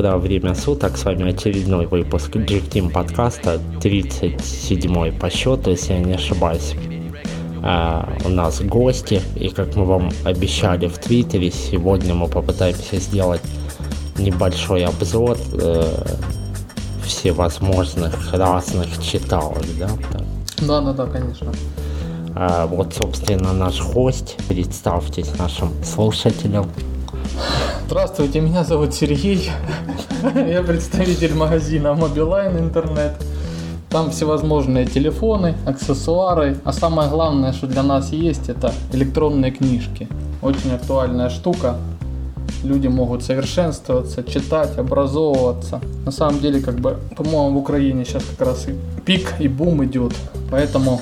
доброго время суток. С вами очередной выпуск G-Team подкаста, 37 по счету, если я не ошибаюсь. А, у нас гости, и как мы вам обещали в Твиттере, сегодня мы попытаемся сделать небольшой обзор э, всевозможных разных читалок, да? Да, да, да, конечно. А, вот, собственно, наш гость. Представьтесь нашим слушателям. Здравствуйте, меня зовут Сергей. Я представитель магазина Mobiline Интернет. Там всевозможные телефоны, аксессуары. А самое главное, что для нас есть, это электронные книжки. Очень актуальная штука. Люди могут совершенствоваться, читать, образовываться. На самом деле, как бы, по-моему, в Украине сейчас как раз и пик, и бум идет. Поэтому,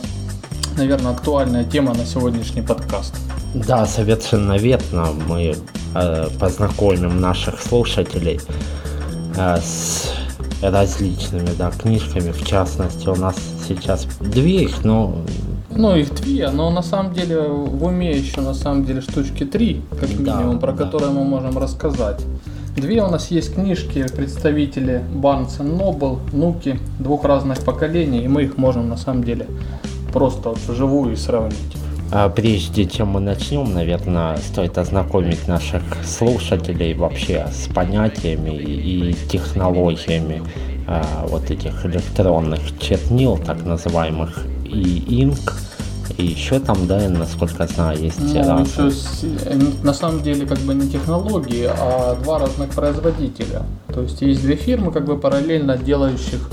наверное, актуальная тема на сегодняшний подкаст. Да, совершенно верно. Мы познакомим наших слушателей э, с различными да, книжками. В частности, у нас сейчас две их, но... Ну, их две, но на самом деле в уме еще на самом деле штучки три, как минимум, да, про да. которые мы можем рассказать. Две у нас есть книжки представители Barnes Noble, Нуки, двух разных поколений, и мы их можем на самом деле просто вот вживую сравнить. А прежде чем мы начнем, наверное, стоит ознакомить наших слушателей вообще с понятиями и технологиями а, вот этих электронных чернил, так называемых, и инк. И еще там, да, насколько знаю, есть ну, разные. Э, на самом деле как бы не технологии, а два разных производителя. То есть есть две фирмы, как бы параллельно делающих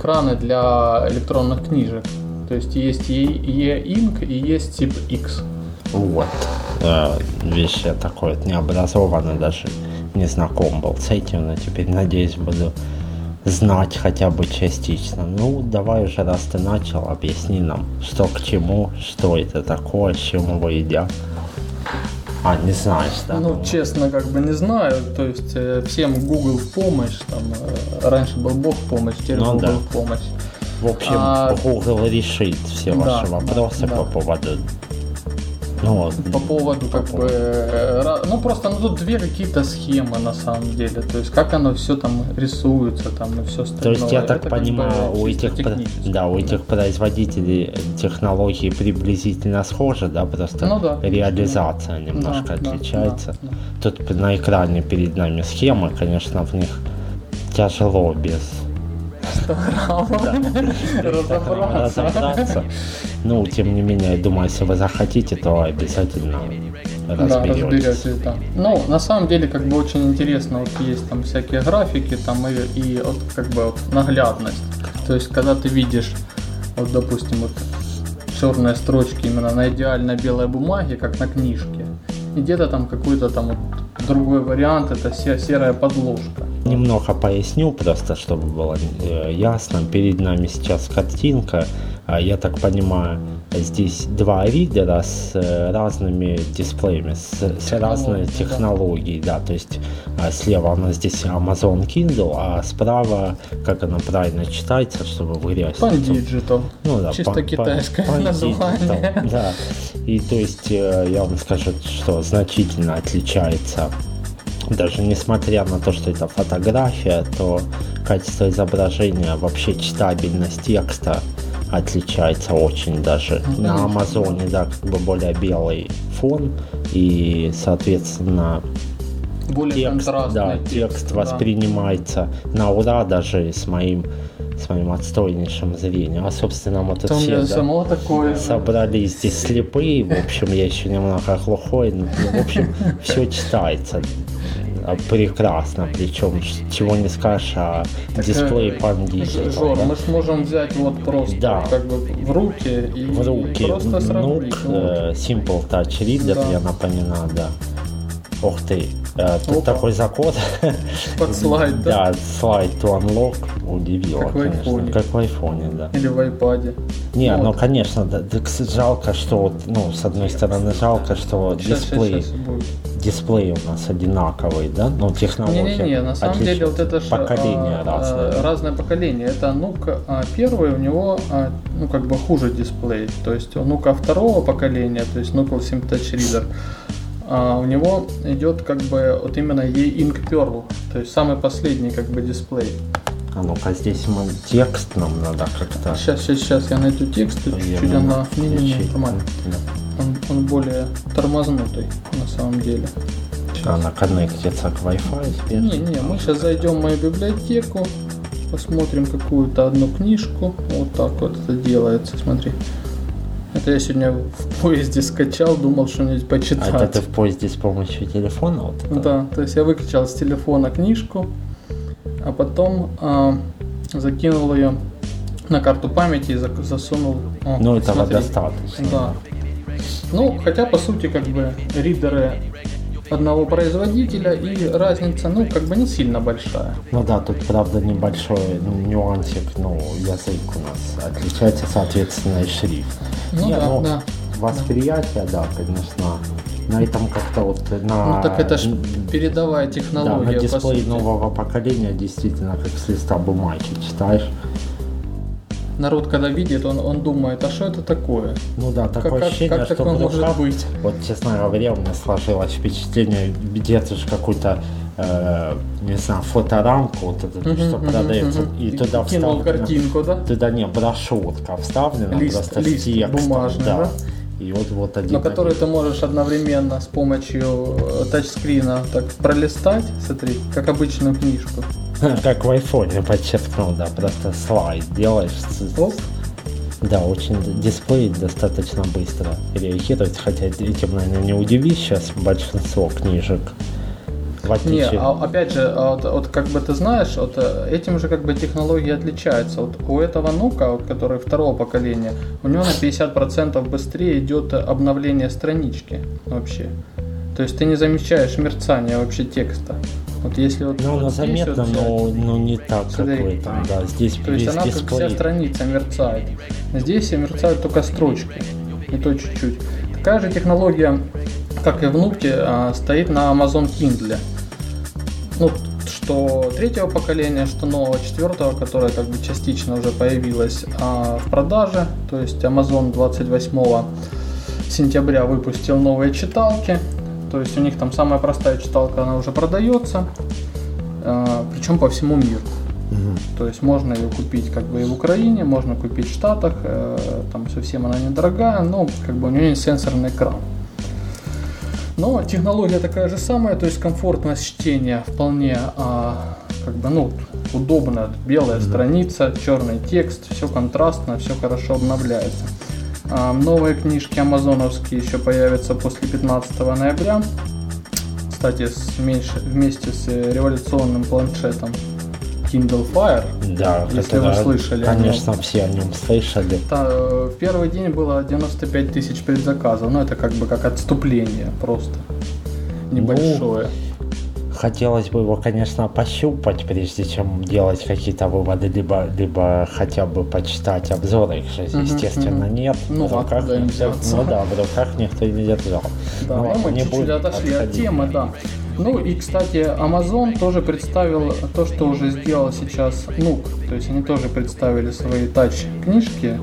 краны для электронных книжек. То есть есть E-Ink и есть тип X. Вот. Э, вещь я такой вот необразованный, даже не знаком был с этим, но теперь, надеюсь, буду знать хотя бы частично. Ну, давай уже, раз ты начал, объясни нам, что к чему, что это такое, с чем его едят. А, не знаешь, да? Ну, честно, как бы не знаю. То есть э, всем Google в помощь. Там, э, раньше был Бог в помощь, теперь ну, Google да. в помощь. В общем, а... Google решит все да, ваши вопросы да. по поводу ну, по поводу по как поводу. бы э, ну просто ну тут две какие-то схемы на самом деле то есть как оно все там рисуется там и все остальное то есть я так Это понимаю у этих да у этих да. производителей технологии приблизительно схожи да просто ну, да, реализация да. немножко да, отличается да, да. тут на экране перед нами схемы конечно в них тяжело без разобраться. Ну, тем не менее, я думаю, если вы захотите, то обязательно. Да, разберетесь, да. Ну, на самом деле, как бы очень интересно, вот есть там всякие графики, там и, и вот как бы вот наглядность. То есть, когда ты видишь, вот, допустим, вот черные строчки именно на идеально белой бумаге, как на книжке, и где-то там какой-то там вот другой вариант, это серая подложка. Немного поясню, просто чтобы было э, ясно. Перед нами сейчас картинка, а, я так понимаю, здесь два ридера с э, разными дисплеями, с, с разной технологией, да. да, то есть а, слева у нас здесь Amazon Kindle, а справа, как она правильно читается, чтобы в грязь. Pan Digital. Ну да, Чисто pan, китайское pan, название. Digital, да. И то есть э, я вам скажу, что значительно отличается даже несмотря на то, что это фотография, то качество изображения, вообще читабельность текста отличается очень даже. Ну, на Амазоне, да, как бы более белый фон и, соответственно, более текст, да, текст, текст да. воспринимается на ура даже с моим с моим отстойнейшим зрением. А, собственно, мы тут Там все да, такое, собрались здесь слепые. В общем, я еще немного глухой. Но, в общем, все читается прекрасно, причем чего не скажешь о так, дисплее Pan Digital. Жор, да? мы сможем взять вот просто да. как бы в руки и, в руки. просто сравнить. Nuke. Э, Simple Touch Reader, да. я напоминаю, да. Ух ты, э, тут Опа. такой закон. Под слайд, да? Да, слайд to unlock удивило, как конечно. В айфоне. Как в айфоне, да. Или в айпаде. Не, вот. ну конечно, да, жалко, что, ну, с одной стороны, жалко, что сейчас, дисплей, сейчас, сейчас дисплей у нас одинаковый, да? Ну, технология. Не-не-не, на самом деле вот это же поколение а, разное. разное поколение. Это ну-ка первый у него а, ну как бы хуже дисплей, то есть у ну-ка второго поколения, то есть ну-ка 7 Touch Reader у него идет как бы вот именно E-Ink Pearl, то есть самый последний как бы дисплей. А ну-ка, здесь мы текст нам надо как-то... Сейчас, сейчас, сейчас я найду текст, чуть-чуть она... Не-не-не, нормально. Он, он более тормознутый на самом деле. Сейчас. Она коннектится к Wi-Fi. Не, не, мы сейчас зайдем в мою библиотеку, посмотрим какую-то одну книжку. Вот так вот это делается, смотри. Это я сегодня в поезде скачал, думал что-нибудь почитать. А это ты в поезде с помощью телефона? Вот это? Да, то есть я выкачал с телефона книжку, а потом э, закинул ее на карту памяти и засунул. О, ну, этого смотри. достаточно. Да. Ну, хотя, по сути, как бы ридеры одного производителя и разница, ну, как бы не сильно большая. Ну да, тут, правда, небольшой нюансик, ну, язык у нас отличается, соответственно, и шрифт. Ну Не, да, ну, да. Восприятие, да. да, конечно, на этом как-то вот на... Ну так это же передовая технология. Да, на дисплее нового поколения действительно как с листа бумаги читаешь народ, когда видит, он, он думает, а что это такое? Ну да, такое как, ощущение, как, как что такое может быть? Вот, честно говоря, у меня сложилось впечатление, где-то же какую-то э, не знаю, фоторамку, вот это, uh-huh, что uh-huh, продается, uh-huh. и туда вставлена... картинку, да? Туда не, брошюрка вставлена, лист, просто лист текст. бумажный, да? да? И вот, вот один. На который ты можешь одновременно с помощью э, тачскрина так пролистать, смотри, как обычную книжку. Как в айфоне подчеркнул, да, просто слайд делаешь. Да, очень дисплей достаточно быстро реагирует, хотя этим, наверное, не удивись сейчас большинство книжек. Не, а, опять же, а вот, вот как бы ты знаешь, вот э, этим же как бы технологии отличаются. Вот у этого нука, вот, который второго поколения, у него на 50% быстрее идет обновление странички вообще. То есть ты не замечаешь мерцания вообще текста. Вот если вот ну, она заметно, вот но, но не так, как в этом, да. Здесь То есть она дисплей. как вся страница мерцает. Здесь мерцают только строчки. И то чуть-чуть. Такая же технология, как и в Нуте, а, стоит на Amazon Kindle. Ну, что третьего поколения, что нового четвертого, которое как бы частично уже появилось а, в продаже. То есть Amazon 28 сентября выпустил новые читалки. То есть у них там самая простая читалка, она уже продается, э, причем по всему миру. Угу. То есть можно ее купить как бы и в Украине, можно купить в Штатах, э, там совсем она недорогая, но как бы у нее есть сенсорный экран. Но технология такая же самая, то есть комфортность чтения вполне а, как бы, ну, удобная, белая mm страница, черный текст, все контрастно, все хорошо обновляется. А, новые книжки амазоновские еще появятся после 15 ноября. Кстати, с меньше, вместе с революционным планшетом Kindle Fire. Да, если вы слышали. Конечно, все о нем слышали. Это, первый день было 95 тысяч предзаказов, но это как бы как отступление просто небольшое. Ну, хотелось бы его, конечно, пощупать, прежде чем делать какие-то выводы, либо, либо хотя бы почитать обзоры. Их же, естественно, uh-huh. нет. Ну, в руках не Ну да, в руках никто не держал. Да, ну, мы чуть-чуть отошли от темы, да. Ну и, кстати, Amazon тоже представил то, что уже сделал сейчас Nuke. То есть они тоже представили свои тач-книжки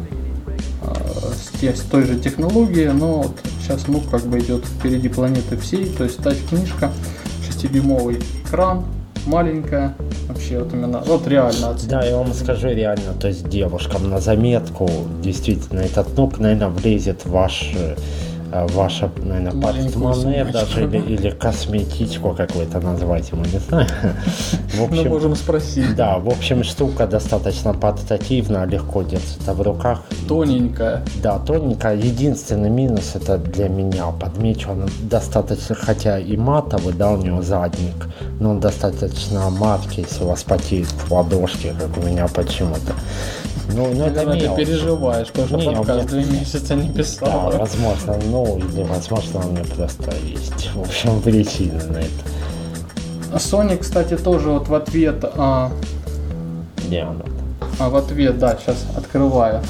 э, с, той же технологией, но вот сейчас Nuke как бы идет впереди планеты всей. То есть тач-книжка 6-дюймовый экран, маленькая, вообще вот именно, вот реально. Да, я вам скажу реально, то есть девушкам на заметку, действительно, этот ног, наверное, влезет в ваш Э, ваша, наверное, портмоне даже или, или косметичку какую-то назвать ему, не знаю. В общем, Мы можем спросить. Да, в общем, штука достаточно портативная, легко держится в руках. Тоненькая. Да, тоненькая. Единственный минус это для меня подмечу, он достаточно, хотя и матовый, да, у него задник, но он достаточно маткий, если у вас потеют ладошки, как у меня почему-то. Ну, ну это ты переживаешь, потому что подкаст две месяца не писал. Да, возможно, ну, или возможно, у меня просто есть, в общем, причины на это. Sony, кстати, тоже вот в ответ... А... Где она? А в ответ, да, сейчас открываю.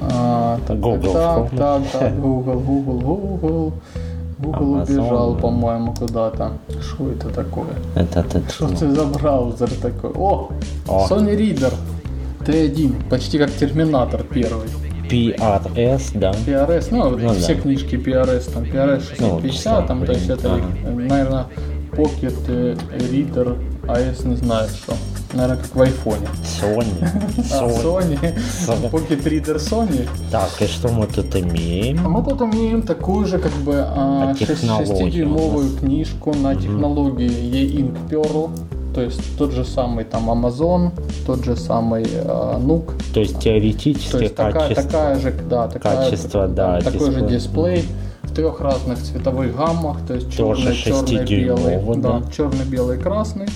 А, Google. Так, так, так, Google, Google, Google. Google Amazon. убежал, по-моему, куда-то. Что это такое? Это ты. Что ты за браузер такой? О, О. Sony Reader. Т1, почти как Терминатор первый. PRS, да? PRS, ну, Ну, все да. книжки PRS, там PRS 650, Ну, там, то есть это, ага. наверное, Pocket Reader AS, не знаю что. Наверное, как в айфоне. Sony. А, Sony. Sony. Sony. Pocket Reader Sony. Так, и что мы тут А имеем? мы тут имеем такую же, как бы, а, А технология 6-дюймовую у нас? книжку на технологии E-Ink Pearl. То есть тот же самый там Amazon, тот же самый а, Nook. То есть То теоретически есть такая, качество. такая же, да, такая, Качество, да, такой же дисплей. дисплей в трех разных цветовых гаммах, то есть черный, черный, белый, 6-дюймовый, да, да. черный, белый, красный.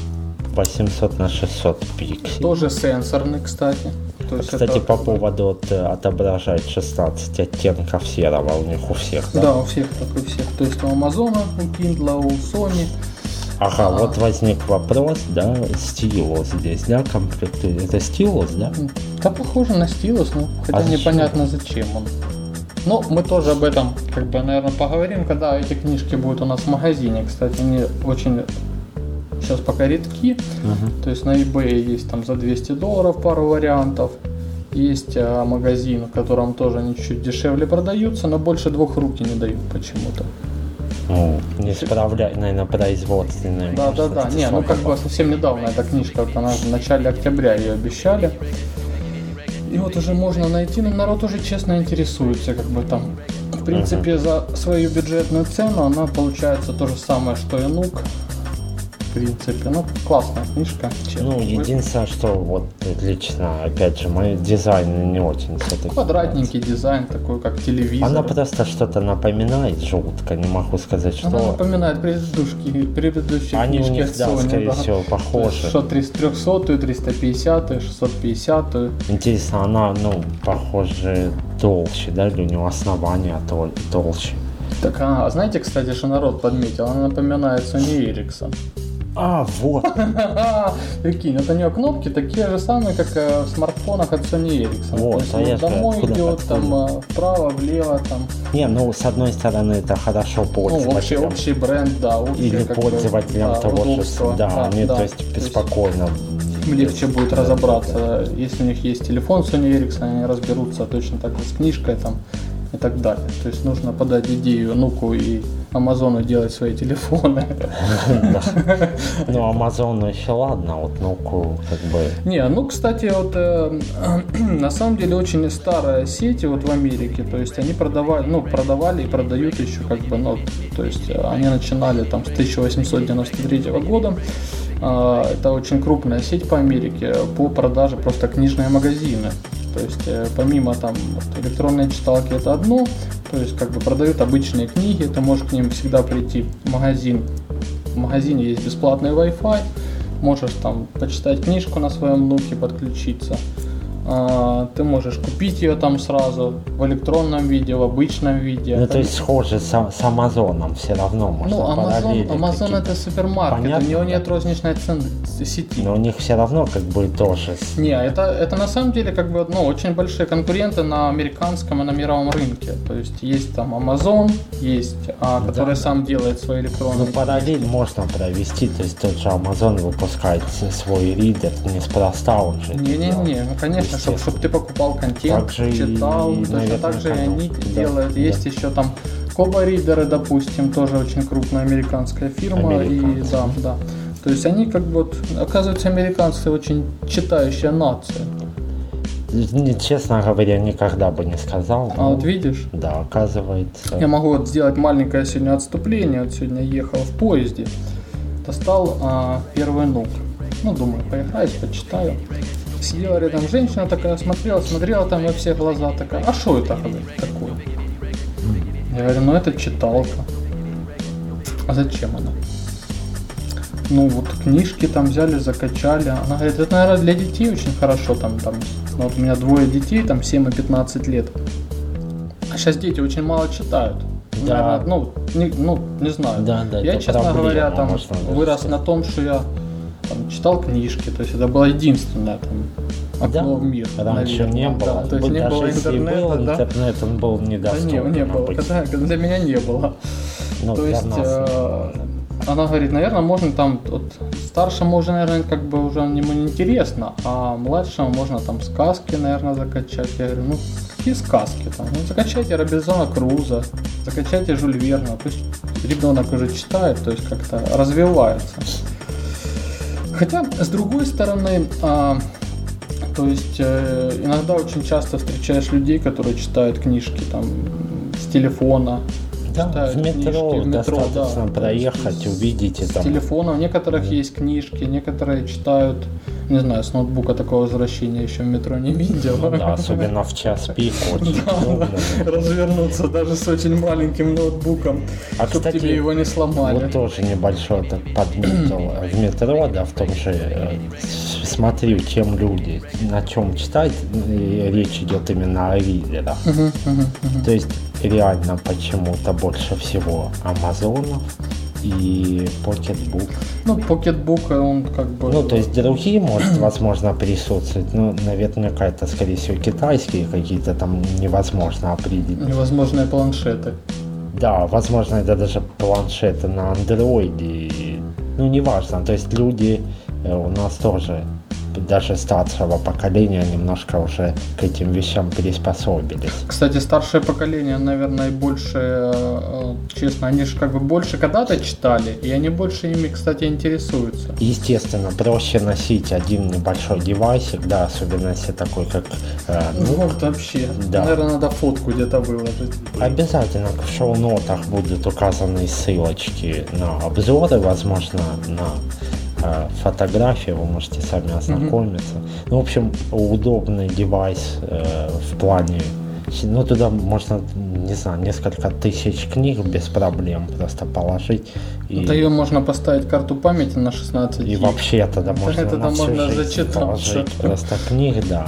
800 на 600 пикселей. Тоже сенсорный, кстати. То есть Кстати, это по поводу вот, э, отображает 16 оттенков серого у них у всех, да? Да, у всех так, у всех. То есть у Амазона, у Kindle, у Sony. Ага, вот возник вопрос, да, стилус здесь, да, комплектует. Это стилус, да? Да, похоже на стилус, но хотя А непонятно зачем он. Ну, мы тоже об этом, как бы, наверное, поговорим, когда эти книжки будут у нас в магазине. Кстати, они очень сейчас пока редки. То есть на eBay есть там за 200 долларов пару вариантов. Есть а, магазин, в котором тоже они чуть дешевле продаются, но больше двух руки не дают почему-то. Ну, не справляй, наверное, производственные. Да, да, да. Не, ну как бы совсем недавно эта книжка, вот она в начале октября ее обещали. И вот уже можно найти, но народ уже честно интересуется, как бы там. В принципе, за свою бюджетную цену она получается то же самое, что и Нук. В принципе, ну классная книжка. честно. Ну, единственное, что вот лично, опять же, мой дизайн не очень все-таки. Квадратненький дизайн, такой как телевизор. Она просто что-то напоминает жутко, не могу сказать, что... Она напоминает предыдущие, предыдущие Они у книжки них, от да, Sony, скорее да. всего, похожи. Что 300, 350, 650. Интересно, она, ну, похоже, толще, да, или у него основания тол- толще. Так, а, знаете, кстати, что народ подметил? Она напоминает Sony Ericsson. А, вот, Прикинь, вот у нее кнопки такие же самые, как э, в смартфонах от Sony Ericsson. Вот, То есть а домой идет, там э, вправо, влево, там. не, ну, с одной стороны, это хорошо Ну, общий, пользователям. общий бренд, да, общий, или пользователям да, того же, удобство, да, они, да. то есть, беспокойно. им легче будет разобраться. Если у них есть телефон Sony Ericsson, они разберутся точно так же с книжкой там и так далее. То есть нужно подать идею Нуку и Амазону делать свои телефоны. Ну, Amazon еще ладно, вот, ну, ку- как бы... Не, ну, кстати, вот э, на самом деле очень старая сеть вот в Америке, то есть они продавали, ну, продавали и продают еще как бы, ну, то есть э, они начинали там с 1893 года. А, Это очень крупная сеть по Америке по продаже просто книжные магазины. То есть э, помимо там электронной читалки это одно, то есть как бы продают обычные книги, ты можешь к ним всегда прийти в магазин. В магазине есть бесплатный Wi-Fi, можешь там почитать книжку на своем ноуте, подключиться. А, Ты можешь купить ее там сразу в электронном виде, в обычном виде. Ну, то есть схоже с, с Амазоном все равно можно Ну, Amazon какие-то. это супермаркет, Понятно, у него да. нет розничной цены сети. Но у них все равно как бы тоже... Не, это, это на самом деле как бы ну, очень большие конкуренты на американском и на мировом рынке. То есть есть там Amazon, есть, а, который да. сам делает свои Ну, электронные. параллель можно провести, то есть тот же Amazon выпускает свой ридер, неспроста он же. Не-не-не, ну конечно, чтобы Естественно. ты покупал контент, Так же и, читал, точно наверное, так же и они Да, делают. да. Есть еще там Коба Ридеры, допустим, тоже очень крупная американская фирма. И Американцы. да, да. То есть они как бы, оказывается, американцы очень читающая нация. Честно говоря, никогда бы не сказал. А вот видишь, Да, оказывается. Я могу вот сделать маленькое сегодня отступление. Вот сегодня ехал в поезде, достал а, первый нук. Ну, думаю, поиграюсь, почитаю. Сидела рядом женщина такая, смотрела, смотрела там во все глаза такая, а что это говорит, такое? Я говорю, ну это читалка. А зачем она? Ну вот книжки там взяли, закачали. Она говорит, это, наверное, для детей очень хорошо. Там, там, ну, вот у меня двое детей, там 7 и 15 лет. А сейчас дети очень мало читают. Да. Наверное, ну, не, ну, не знаю. Да, да, я, честно проблема, говоря, там вырос сказать. на том, что я там, читал книжки. То есть это было единственное там, окно Да, в мир. раньше наверное, не было. Да, то есть не было интернета, был да. интернет, он был Да недоступен. не, не было. обычно. Когда, для меня не было. Ну, То есть нас э, она говорит, наверное, можно там, вот, старшему уже, наверное, как бы уже ему не интересно, а младшему можно там сказки, наверное, закачать. Я говорю, ну, какие сказки там. Ну, закачайте Робинзона Круза, закачайте Жюль Верна. То есть ребенок уже читает, то есть как-то развивается. Хотя, с другой стороны, а, то есть э, иногда очень часто встречаешь людей, которые читают книжки там с телефона, Да, читают в метро книжки в метро, достаточно да. проехать, увидите С там. телефона у некоторых есть книжки, некоторые читают, не знаю, с ноутбука такого возвращения еще в метро не видел. Ну да, особенно в час пик очень удобно. Развернуться даже с очень маленьким ноутбуком, А, чтобы кстати, тебе его не сломали. Вот тоже небольшой так подметил в метро, да, в том же э, с- смотрю, чем люди, на чем читать, и речь идет именно о ридерах. Мгм, мгм, мгм. То есть реально почему-то больше всего Амазонов и Pocketbook. Ну, покетбук, он как бы... Ну, то есть другие, может, возможно, присутствуют, но наверняка это, скорее всего, китайские какие-то там невозможно определить. Невозможные планшеты. Да, возможно, это даже планшеты на андроиде. Ну, неважно. То есть люди э, у нас тоже, даже старшего поколения, немножко уже к этим вещам приспособились. Кстати, старшее поколение, наверное, больше, э, честно, они же как бы больше когда-то читали, и они больше ими, кстати, интересуются. Естественно, проще носить один небольшой девайсик, да, особенно если такой, как... э, Ну, ну, вот вообще. да. Наверное, надо фотку где-то выложить. Обязательно в шоу-нотах будут указаны ссылочки на обзоры, возможно, на э, фотографии, вы можете сами ознакомиться. Ну, в общем, удобный девайс э, в плане... Ну, туда можно, не знаю, несколько тысяч книг без проблем просто положить. И, Это ее можно поставить карту памяти на 16 и вообще тогда можно Тогда на всю можно жизнь положить просто книг, да.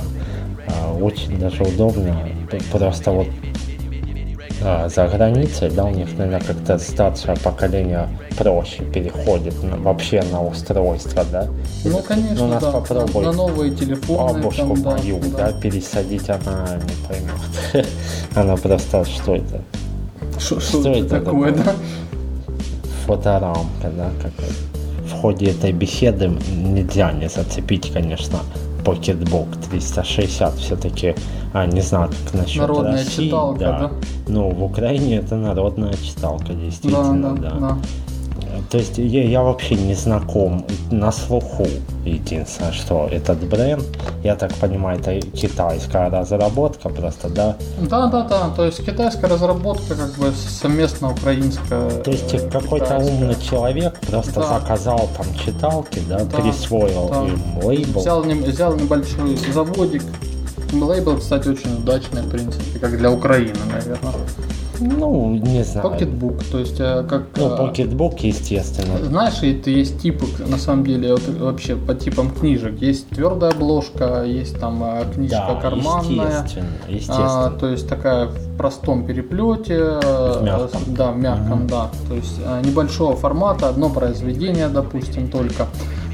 А, Очень даже удобно. Просто вот а, за границей, да, у них, наверное, как-то старшее поколение проще переходит на- вообще на устройство, да. Ну, конечно, Ну, у нас да. попробуй На новые телефоны. бабушку там, да, мою, да. да, пересадить, она не поймет. Она просто, что это? Что, Что это это такое, такое? да? фоторамка, да, как в ходе этой беседы нельзя не зацепить, конечно, Pocketbook 360 все-таки, а, не знаю, как насчет Народная России, читалка, да? Ну, в Украине это народная читалка, Да, действительно, да, да. да. То есть я, я вообще не знаком на слуху. Единственное, что этот бренд, я так понимаю, это китайская разработка просто, да? Да, да, да. То есть китайская разработка, как бы совместно украинская. То есть э, какой-то умный человек просто Да. заказал там читалки, да, Да, присвоил да. им лейбл. Взял, взял небольшой заводик. Лейбл, кстати, очень удачный, в принципе, как для Украины, наверное. Ну, не знаю. Pocketbook, то есть э, как... Ну, э, Pocketbook, естественно. Знаешь, это есть типы, на самом деле, вот вообще по типам книжек. Есть твердая обложка, есть там э, книжка Да, карманная. естественно, А, естественно. то есть такая в простом переплете, э, мягком. да, в мягком, да. То есть э, небольшого формата, одно произведение, допустим, только.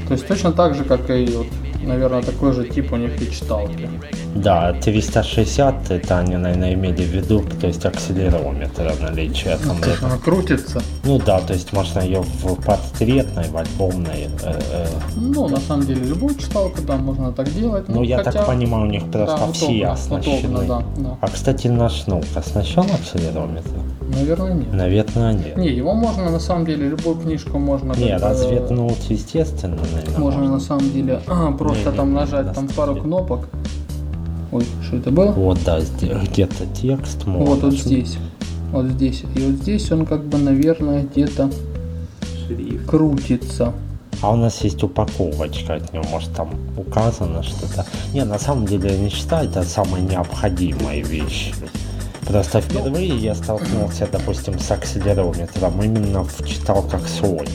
То есть точно так же, как и вот, наверное, такой же тип у них и читалки. Да, 360 это они, наверное, имели в виду, то есть акселерометр наличие. То есть она крутится. Ну да, то есть можно ее в портретной, в альбомной. э, э, Ну, на самом деле, любую читалку, да, можно так делать. Ну, я хотя- так понимаю, у них просто да, все удобно, оснащены. удобно, да, да. А, кстати, наш ноут оснащен акселерометром? Наверное, нет. Наверное, нет. Не, его можно, на самом деле, любую книжку можно... Не, разве ноут, естественно, наверное, Можно на самом деле а, просто Не, там не, нажать на там пару кнопок. Ой, что это было? Вот, да, где- где-то текст можно. Вот, вот здесь. Вот здесь. И вот здесь он как бы, наверное, где-то крутится. А у нас есть упаковочка от него, может там указано что-то. Не, на самом деле я не считаю это самой необходимой вещью. Просто впервые я столкнулся, допустим, с акселерометром именно в читалках Sony.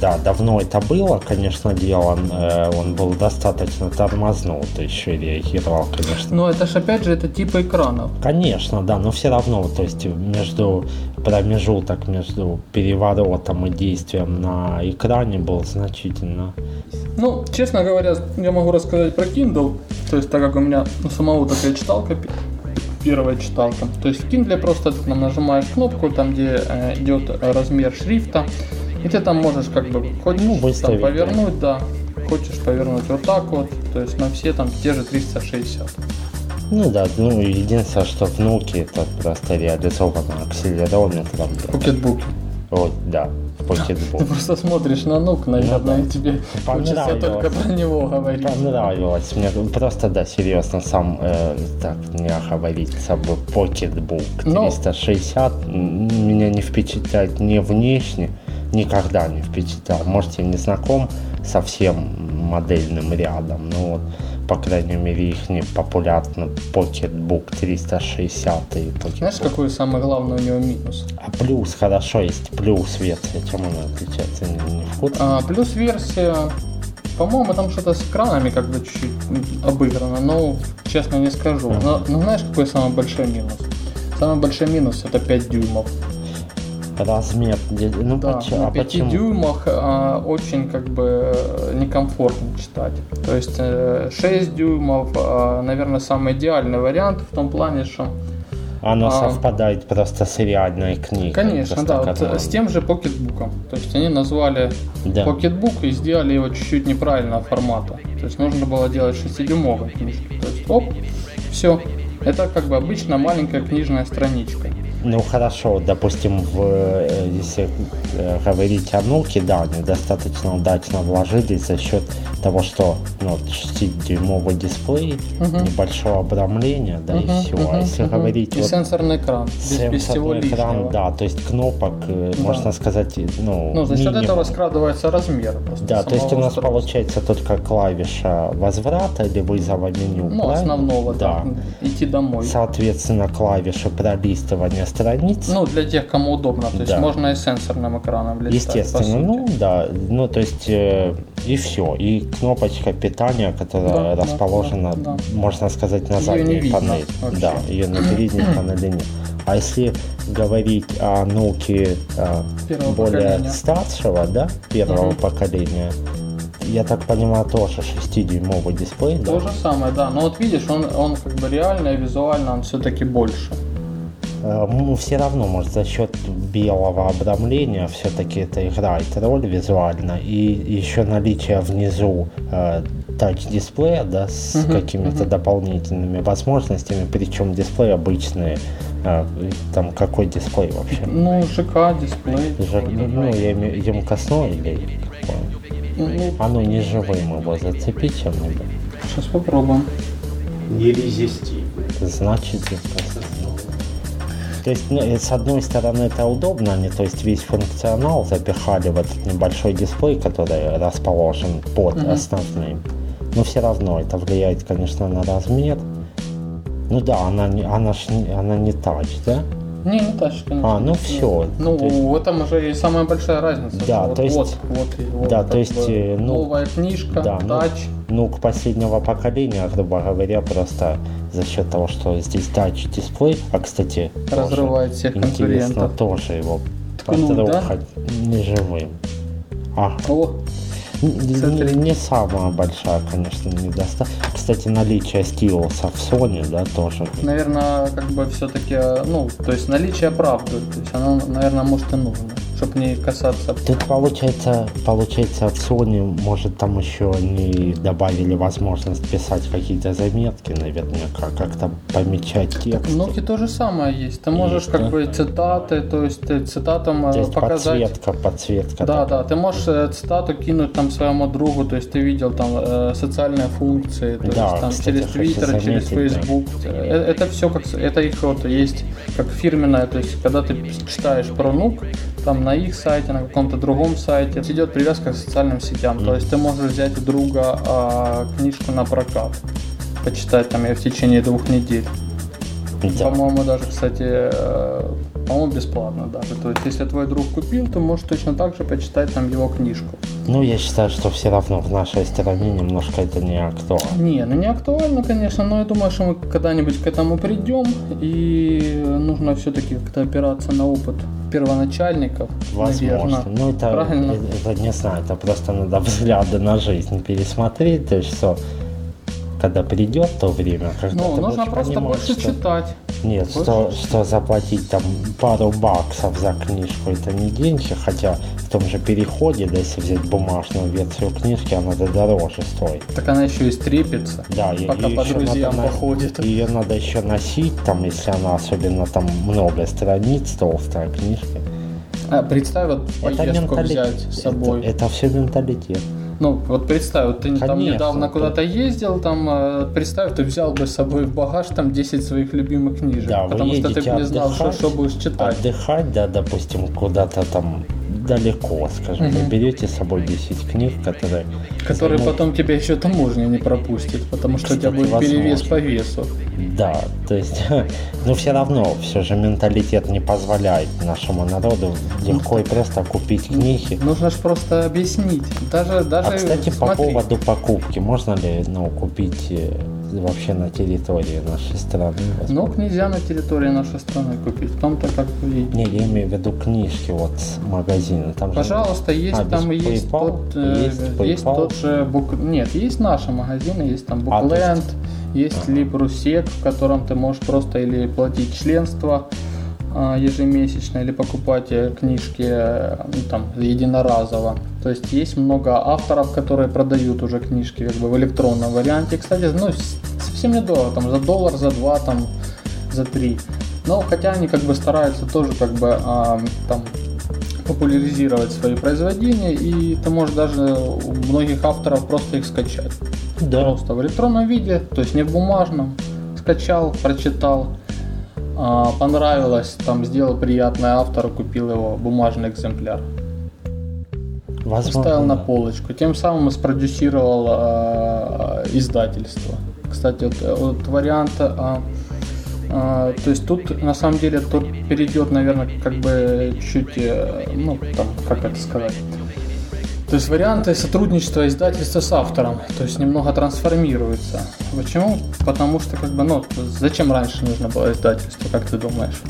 Да, давно это было, конечно, дело, э, он был достаточно тормознутый, еще и реагировал, конечно. Но это ж опять же это типа экранов. Конечно, да, но все равно, то есть между промежуток между переворотом и действием на экране был значительно. Ну, честно говоря, я могу рассказать про Kindle. То есть, так как у меня у самого такая читалка, первая читалка. То есть в Kindle просто ты там нажимаешь кнопку, там где э, идет размер шрифта, и ты там можешь как бы хочешь Ну, там да. повернуть, да. Хочешь повернуть вот так вот, то есть на все там те же 360. Ну да, ну единственное, что в Nook это просто реализовано акселерометром. PocketBook и. Вот, да, PocketBook. Ты просто смотришь на Nook, наверное, и тебе хочется только про него говорить. Понравилось мне. Просто, да, серьезно, сам, э, так, не оговориться бы, PocketBook Ну. 360 м, меня не впечатляет ни внешне, никогда не впечатлял. Может, я не знаком со всем модельным рядом, но вот, по крайней мере, их не популярно PocketBook 360 и PocketBook. Знаешь, какой самый главный у него минус? А плюс, хорошо, есть плюс версия. Чем она отличается? Не, не в курсе? А, плюс версия, по-моему, там что-то с экранами как бы чуть-чуть обыграно, но честно не скажу. Но, но знаешь, какой самый большой минус? Самый большой минус это 5 дюймов. Размер. Ну, Да, поч- на а 5 почему? дюймах а, очень как бы э, некомфортно читать. То есть э, 6 дюймов, а, наверное, самый идеальный вариант в том плане, что Оно А. совпадает просто с реальной книгой. Конечно, да, вот, э, с тем же PocketBook ом. То есть они назвали Да. PocketBook и сделали его чуть-чуть неправильного формата. То есть нужно было делать 6-дюймовый книжку. То есть оп, все. Это как бы обычно маленькая книжная страничка. Ну хорошо, допустим, в, э, если э, говорить о Nook е, да, они достаточно удачно вложились за счет того, что ну, вот 6-дюймовый дисплей, Мгм. небольшое обрамление, да, и Мгм, все. мгм, а если мгм. говорить И вот сенсорный экран, без, без всего сенсорный лишнего. экран, да, то есть кнопок, э, Да. можно сказать, и, ну, Ну, за счет минимум. этого скрадывается размер. просто Да, то есть у нас устройства. получается только клавиша возврата или вызова меню. Ну, правильно? основного, да. да. Идти домой. Соответственно, клавиши пролистывания страниц. Ну, для тех, кому удобно. То есть Да. можно и сенсорным экраном листать, Естественно, ну да, ну то есть э, и все, и кнопочка питания, которая Да, расположена, да, да. можно сказать, на задней не видно панели. вообще. Да, ее на передней панели нет. А если говорить о нуке э, более поколения. старшего, да, первого Мгм. поколения, я так понимаю, тоже 6-дюймовый дисплей, да? То же самое, да. Но вот видишь, он, он как бы реально и визуально он все-таки больше. Э, Ну, все равно, может, за счет белого обрамления все-таки это играет роль визуально. И еще наличие внизу э, тач-дисплея, да, с Мгм, какими-то мгм. дополнительными возможностями, причем дисплей обычный. э, там какой дисплей вообще? Ну, ЖК, дисплей. Же- ну, я имею емкостной или какой? Ну, А ну не живым его зацепить чем-нибудь. сейчас попробуем. Значит, емкостной. То есть, ну, с одной стороны, это удобно, они, то есть, весь функционал запихали в этот небольшой дисплей, который расположен под Мгм. основным. Но все равно это влияет, конечно, на размер. Ну да, она она ж она не тач, да? Не, не тач, конечно. А, ну всё. Ну, То есть- в этом уже и самая большая разница. Да, вот, то есть- вот, вот, вот, да, то есть, бы э, ну, новая книжка, да, ну, тач. Ну, к последнего поколения, грубо говоря, просто за счет того, что здесь тач-дисплей, а, кстати, тоже Разрывает всех интересно тоже его Ткнуть, да? потрогать неживым. А, О, Не, Смотри. не самая большая, конечно, недостаток. Кстати, наличие стилуса в Sony, да, тоже. наверное, как бы все-таки, ну, то есть наличие правды, то есть оно, наверное, может и нужно, чтобы не касаться. Тут получается, получается, в Sony, может, там еще не добавили возможность писать какие-то заметки, наверняка, как-то помечать текст. В Nokia то же самое есть. Ты можешь Есть, как да? бы цитаты, то есть ты цитатам э, То есть показать. подсветка, подсветка. Да, такая. да, ты можешь э, цитату кинуть там своему другу, то есть ты видел там э, социальные функции, то Да, есть там кстати, через Twitter, через да. Facebook. Э, Это все как это их вот есть как фирменное, то есть когда ты читаешь про нук, там на их сайте, на каком-то другом сайте идет привязка к социальным сетям, то есть ты можешь взять у друга а, книжку на прокат, почитать там ее в течение двух недель. Да. По-моему, даже, кстати, э, по-моему, бесплатно даже. То есть, если твой друг купил, то можешь точно так же почитать там его книжку. Ну, я считаю, что все равно в нашей стране немножко это не актуально. Не, ну не актуально, конечно, но я думаю, что мы когда-нибудь к этому придем, и нужно все-таки как-то опираться на опыт первоначальников, Возможно. наверное. Ну, это, Правильно. это, это не знаю, это просто надо взгляды на жизнь пересмотреть, то есть что когда придет то время, когда Ну, ты нужно будешь просто понимать, больше что... читать. Нет, что, что заплатить там пару баксов за книжку, это не деньги, хотя в том же переходе, да, если взять бумажную версию книжки, она да дороже стоит. Так она еще и стрепится. Да, и Пока её по друзьям надо, походит. Ее надо еще носить, там, если она особенно там много страниц, толстая книжка. А, представь, вот поездку менталитет. взять с собой. Это, это все менталитет. Ну, вот представь, вот ты там Конечно, недавно да. куда-то ездил, там, э, представь, ты взял бы с собой в багаж там 10 своих любимых книжек, Да, потому что ты бы не знал, что, отдыхать, что будешь читать. Отдыхать, да, допустим, куда-то там далеко, скажем, вы Мгм. берете с собой 10 книг, которые... Который займут- потом тебя еще таможня не пропустит, потому что у тебя Кстати, будет перевес возможно. по весу. Да, то есть, но все равно, все же менталитет не позволяет нашему народу легко и просто купить книги. Нужно же просто объяснить. Даже, даже А, кстати, по смотри, поводу покупки, можно ли, ну, купить э, вообще на территории нашей страны? Ну, нельзя на территории нашей страны купить. В том-то как бы и Не, я имею в виду книжки вот магазина. Там же- Пожалуйста, есть А, там без есть PayPal? тот, э, Есть есть, PayPal? тот же бук, нет, есть наши магазины, есть там А, то Bookland, есть- есть Ага. Либрусек, в котором ты можешь просто или платить членство а, ежемесячно, или покупать э, книжки э, ну, там единоразово. То есть есть много авторов, которые продают уже книжки как бы в электронном варианте. Кстати, ну совсем недорого, там за доллар, за два, там за три. Но хотя они как бы стараются тоже как бы а, там популяризировать свои произведения, и ты можешь даже у многих авторов просто их скачать. Да, Просто в электронном виде, то есть не в бумажном. Скачал, прочитал, а, понравилось, там сделал приятное автору, купил его бумажный экземпляр. возможно. Поставил на полочку. Тем самым спродюсировал а, издательство. Кстати, вот, э, вот вариант, а, а, то есть тут на самом деле тут перейдет, наверное, как бы чуть, э, ну там, как это сказать. То есть варианты сотрудничества издательства с автором, то есть немного трансформируются. Почему? Потому что как бы, ну, зачем раньше нужно было издательство, как ты думаешь?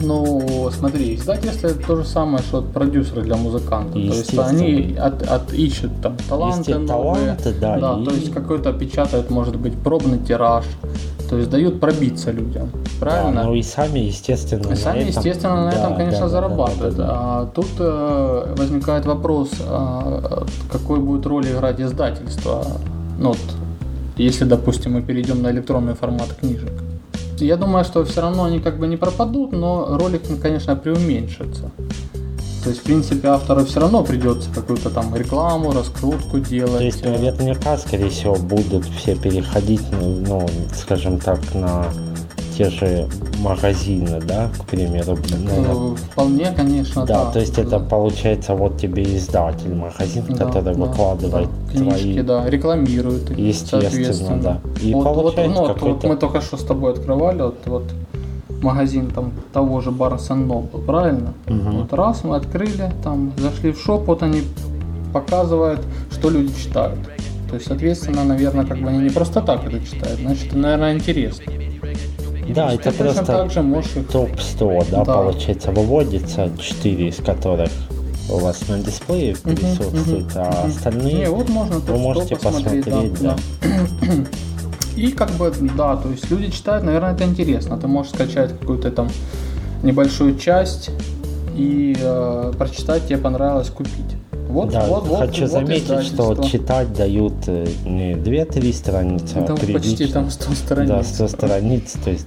Ну, смотри, издательство это то же самое, что продюсеры для музыкантов. То есть они от, от- ищут там таланты новые. таланты, да, да и- то есть какой-то печатают, может быть, пробный тираж. То есть дают пробиться людям. Правильно? Да, ну и сами, естественно, И сами, этом- естественно, на Да, этом, конечно, да, зарабатывают. да, да, да. А тут э, возникает вопрос, а, какой будет роль играть издательство. Ну, вот, если, допустим, мы перейдем на электронный формат книжек. Я думаю, что все равно они как бы не пропадут, но роль их, конечно, преуменьшится. То есть, в принципе, автору все равно придется какую-то там рекламу, раскрутку делать. То есть наверняка, скорее всего, будут все переходить, ну, ну, скажем так, на те же магазины, да, к примеру. наверно. Э, Вполне, конечно, Да, да. то есть это получается вот тебе издатель, магазин, Да, который да, выкладывает да. книжки, твои. да, рекламируют их, Естественно, да. И вот, вот, получается ну, вот, вот мы только что с тобой открывали, вот, вот магазин там того же Barnes Noble, правильно? Мгм. Вот раз мы открыли, там зашли в шоп, вот они показывают, что люди читают. То есть, соответственно, наверное, как бы они не просто так это читают, значит, наверное, интересно. Да, это точно просто так же можешь их топ-100, да, Да. получается, выводится, 4 из которых у вас на дисплее присутствуют, мгм, а остальные Не, вот можно вы топ-100 можете посмотреть, да. И как бы, да, то есть люди читают, наверное, это интересно. Ты можешь скачать какую-то там небольшую часть и э, прочитать, тебе понравилось, купить. Вот, Да, вот, вот, хочу вот заметить, что читать дают э, не 2-3 страницы, а почти там 100 страниц. Да, 100 страниц, то есть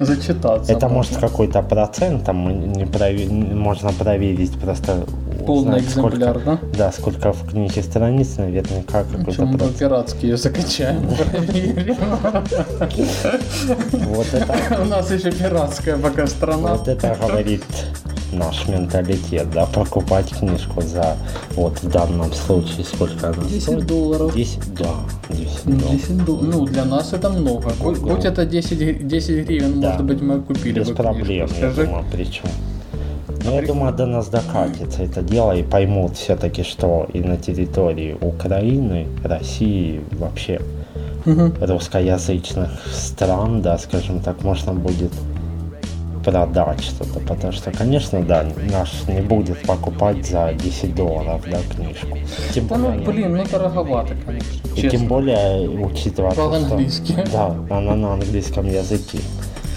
Зачитаться. это можно. может какой-то процент, там не прове- можно проверить просто Полный сколько- экземпляр, да? Да, сколько в книге страниц, наверняка какой-то Чем мы процент. по-пиратски ее закачаем. Вот это, У нас еще пиратская пока страна. вот это говорит наш менталитет, да, покупать книжку за, вот в данном случае, сколько она 10 стоит? долларов. 10, да, 10 долларов. 10 дол- Ну, для нас это много. Будь, Много. будь это 10, гри- 10 гривен, Да. может быть, мы купили Без бы книжку. проблем, я Скажи, думаю, причем. Но я думаю, до нас докатится это дело и поймут все-таки, что и на территории Украины, России, вообще русскоязычных стран, да, скажем так, можно будет продать что-то, потому что, конечно, да, наш не будет покупать за 10 долларов, да, книжку. Тем да, более, ну, блин, ну дороговато, конечно. И честно. тем более, учитывая что... Да, она на английском языке.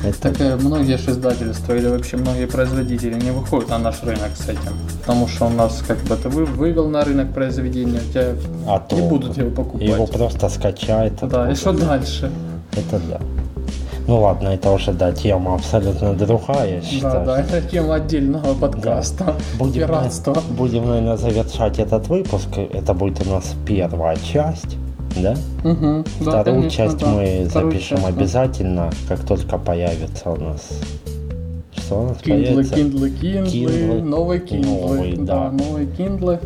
Это... Так э, многие же издательства или вообще многие производители не выходят на наш рынок с этим. Потому что у нас как бы ты вывел на рынок произведения, у тебя а не то будут его покупать. Его просто скачают. Да, и что дальше? Это да. Ну ладно, это уже, да, тема абсолютно другая, я считаю. Да, да, это тема отдельного подкаста. Да. Будем, Пиратство. Будем, наверное, завершать этот выпуск. Это будет у нас первая часть. Да? Угу, Вторую да, конечно, часть да. мы Вторую запишем часть, обязательно, как только появится у нас что у нас Kindle, появится? Kindle, Kindle, Kindle, новые Kindle, новые, да. да, новые Kindle.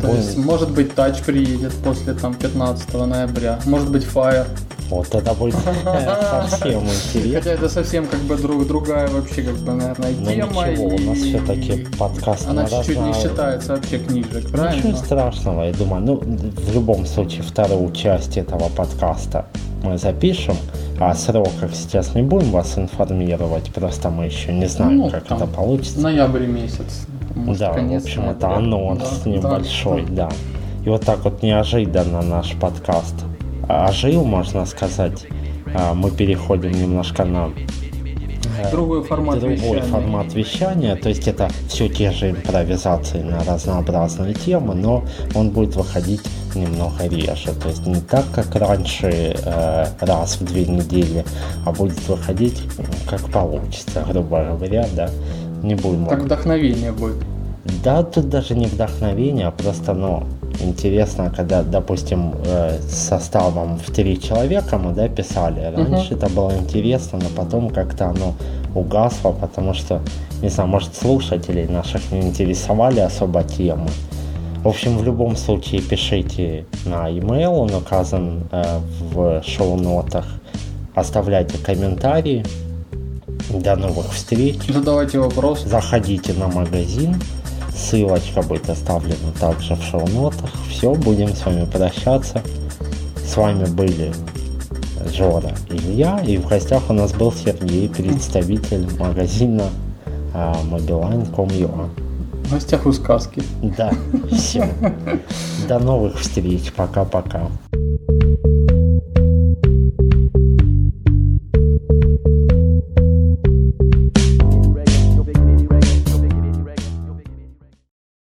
То Будет. есть, может быть, Touch приедет после там 15 ноября, может быть, Fire. Вот это будет совсем интересно. Хотя это совсем как бы друг, другая вообще, как бы, наверное, Но тема. Ничего, у нас все-таки подкаст Она чуть-чуть не считается вообще книжек, правильно? Ничего страшного, я думаю. Ну, в любом случае, вторую часть этого подкаста мы запишем. О сроках сейчас не будем вас информировать, просто мы еще не знаем, ну, как это получится. Ноябрь месяц. Может, да, в общем, это анонс да, небольшой, да. да. И вот так вот неожиданно наш подкаст ожил, можно сказать. А, мы переходим немножко на э, другой формат другой вещания. формат вещания. То есть это все те же импровизации на разнообразные темы, но он будет выходить немного реже. То есть не так, как раньше, э, раз в две недели, а будет выходить как получится, грубо говоря, да. Не будем. Так вдохновение будет. Да, тут даже не вдохновение, а просто, ну, интересно, когда, допустим, э, составом в три человека мы, да, писали. Раньше uh-huh. это было интересно, но потом как-то оно угасло, потому что, не знаю, может, слушателей наших не интересовали особо темы. В общем, в любом случае пишите на e-mail, он указан э, в шоу-нотах. Оставляйте комментарии. До новых встреч. Задавайте вопросы. Заходите на магазин. Ссылочка будет оставлена также в шоу-нотах. Все, будем с вами прощаться. С вами были Жора и Илья. И в гостях у нас был Сергей, представитель магазина э, mobiline.com.ua. В гостях у сказки. Да, все. До новых встреч. Пока-пока.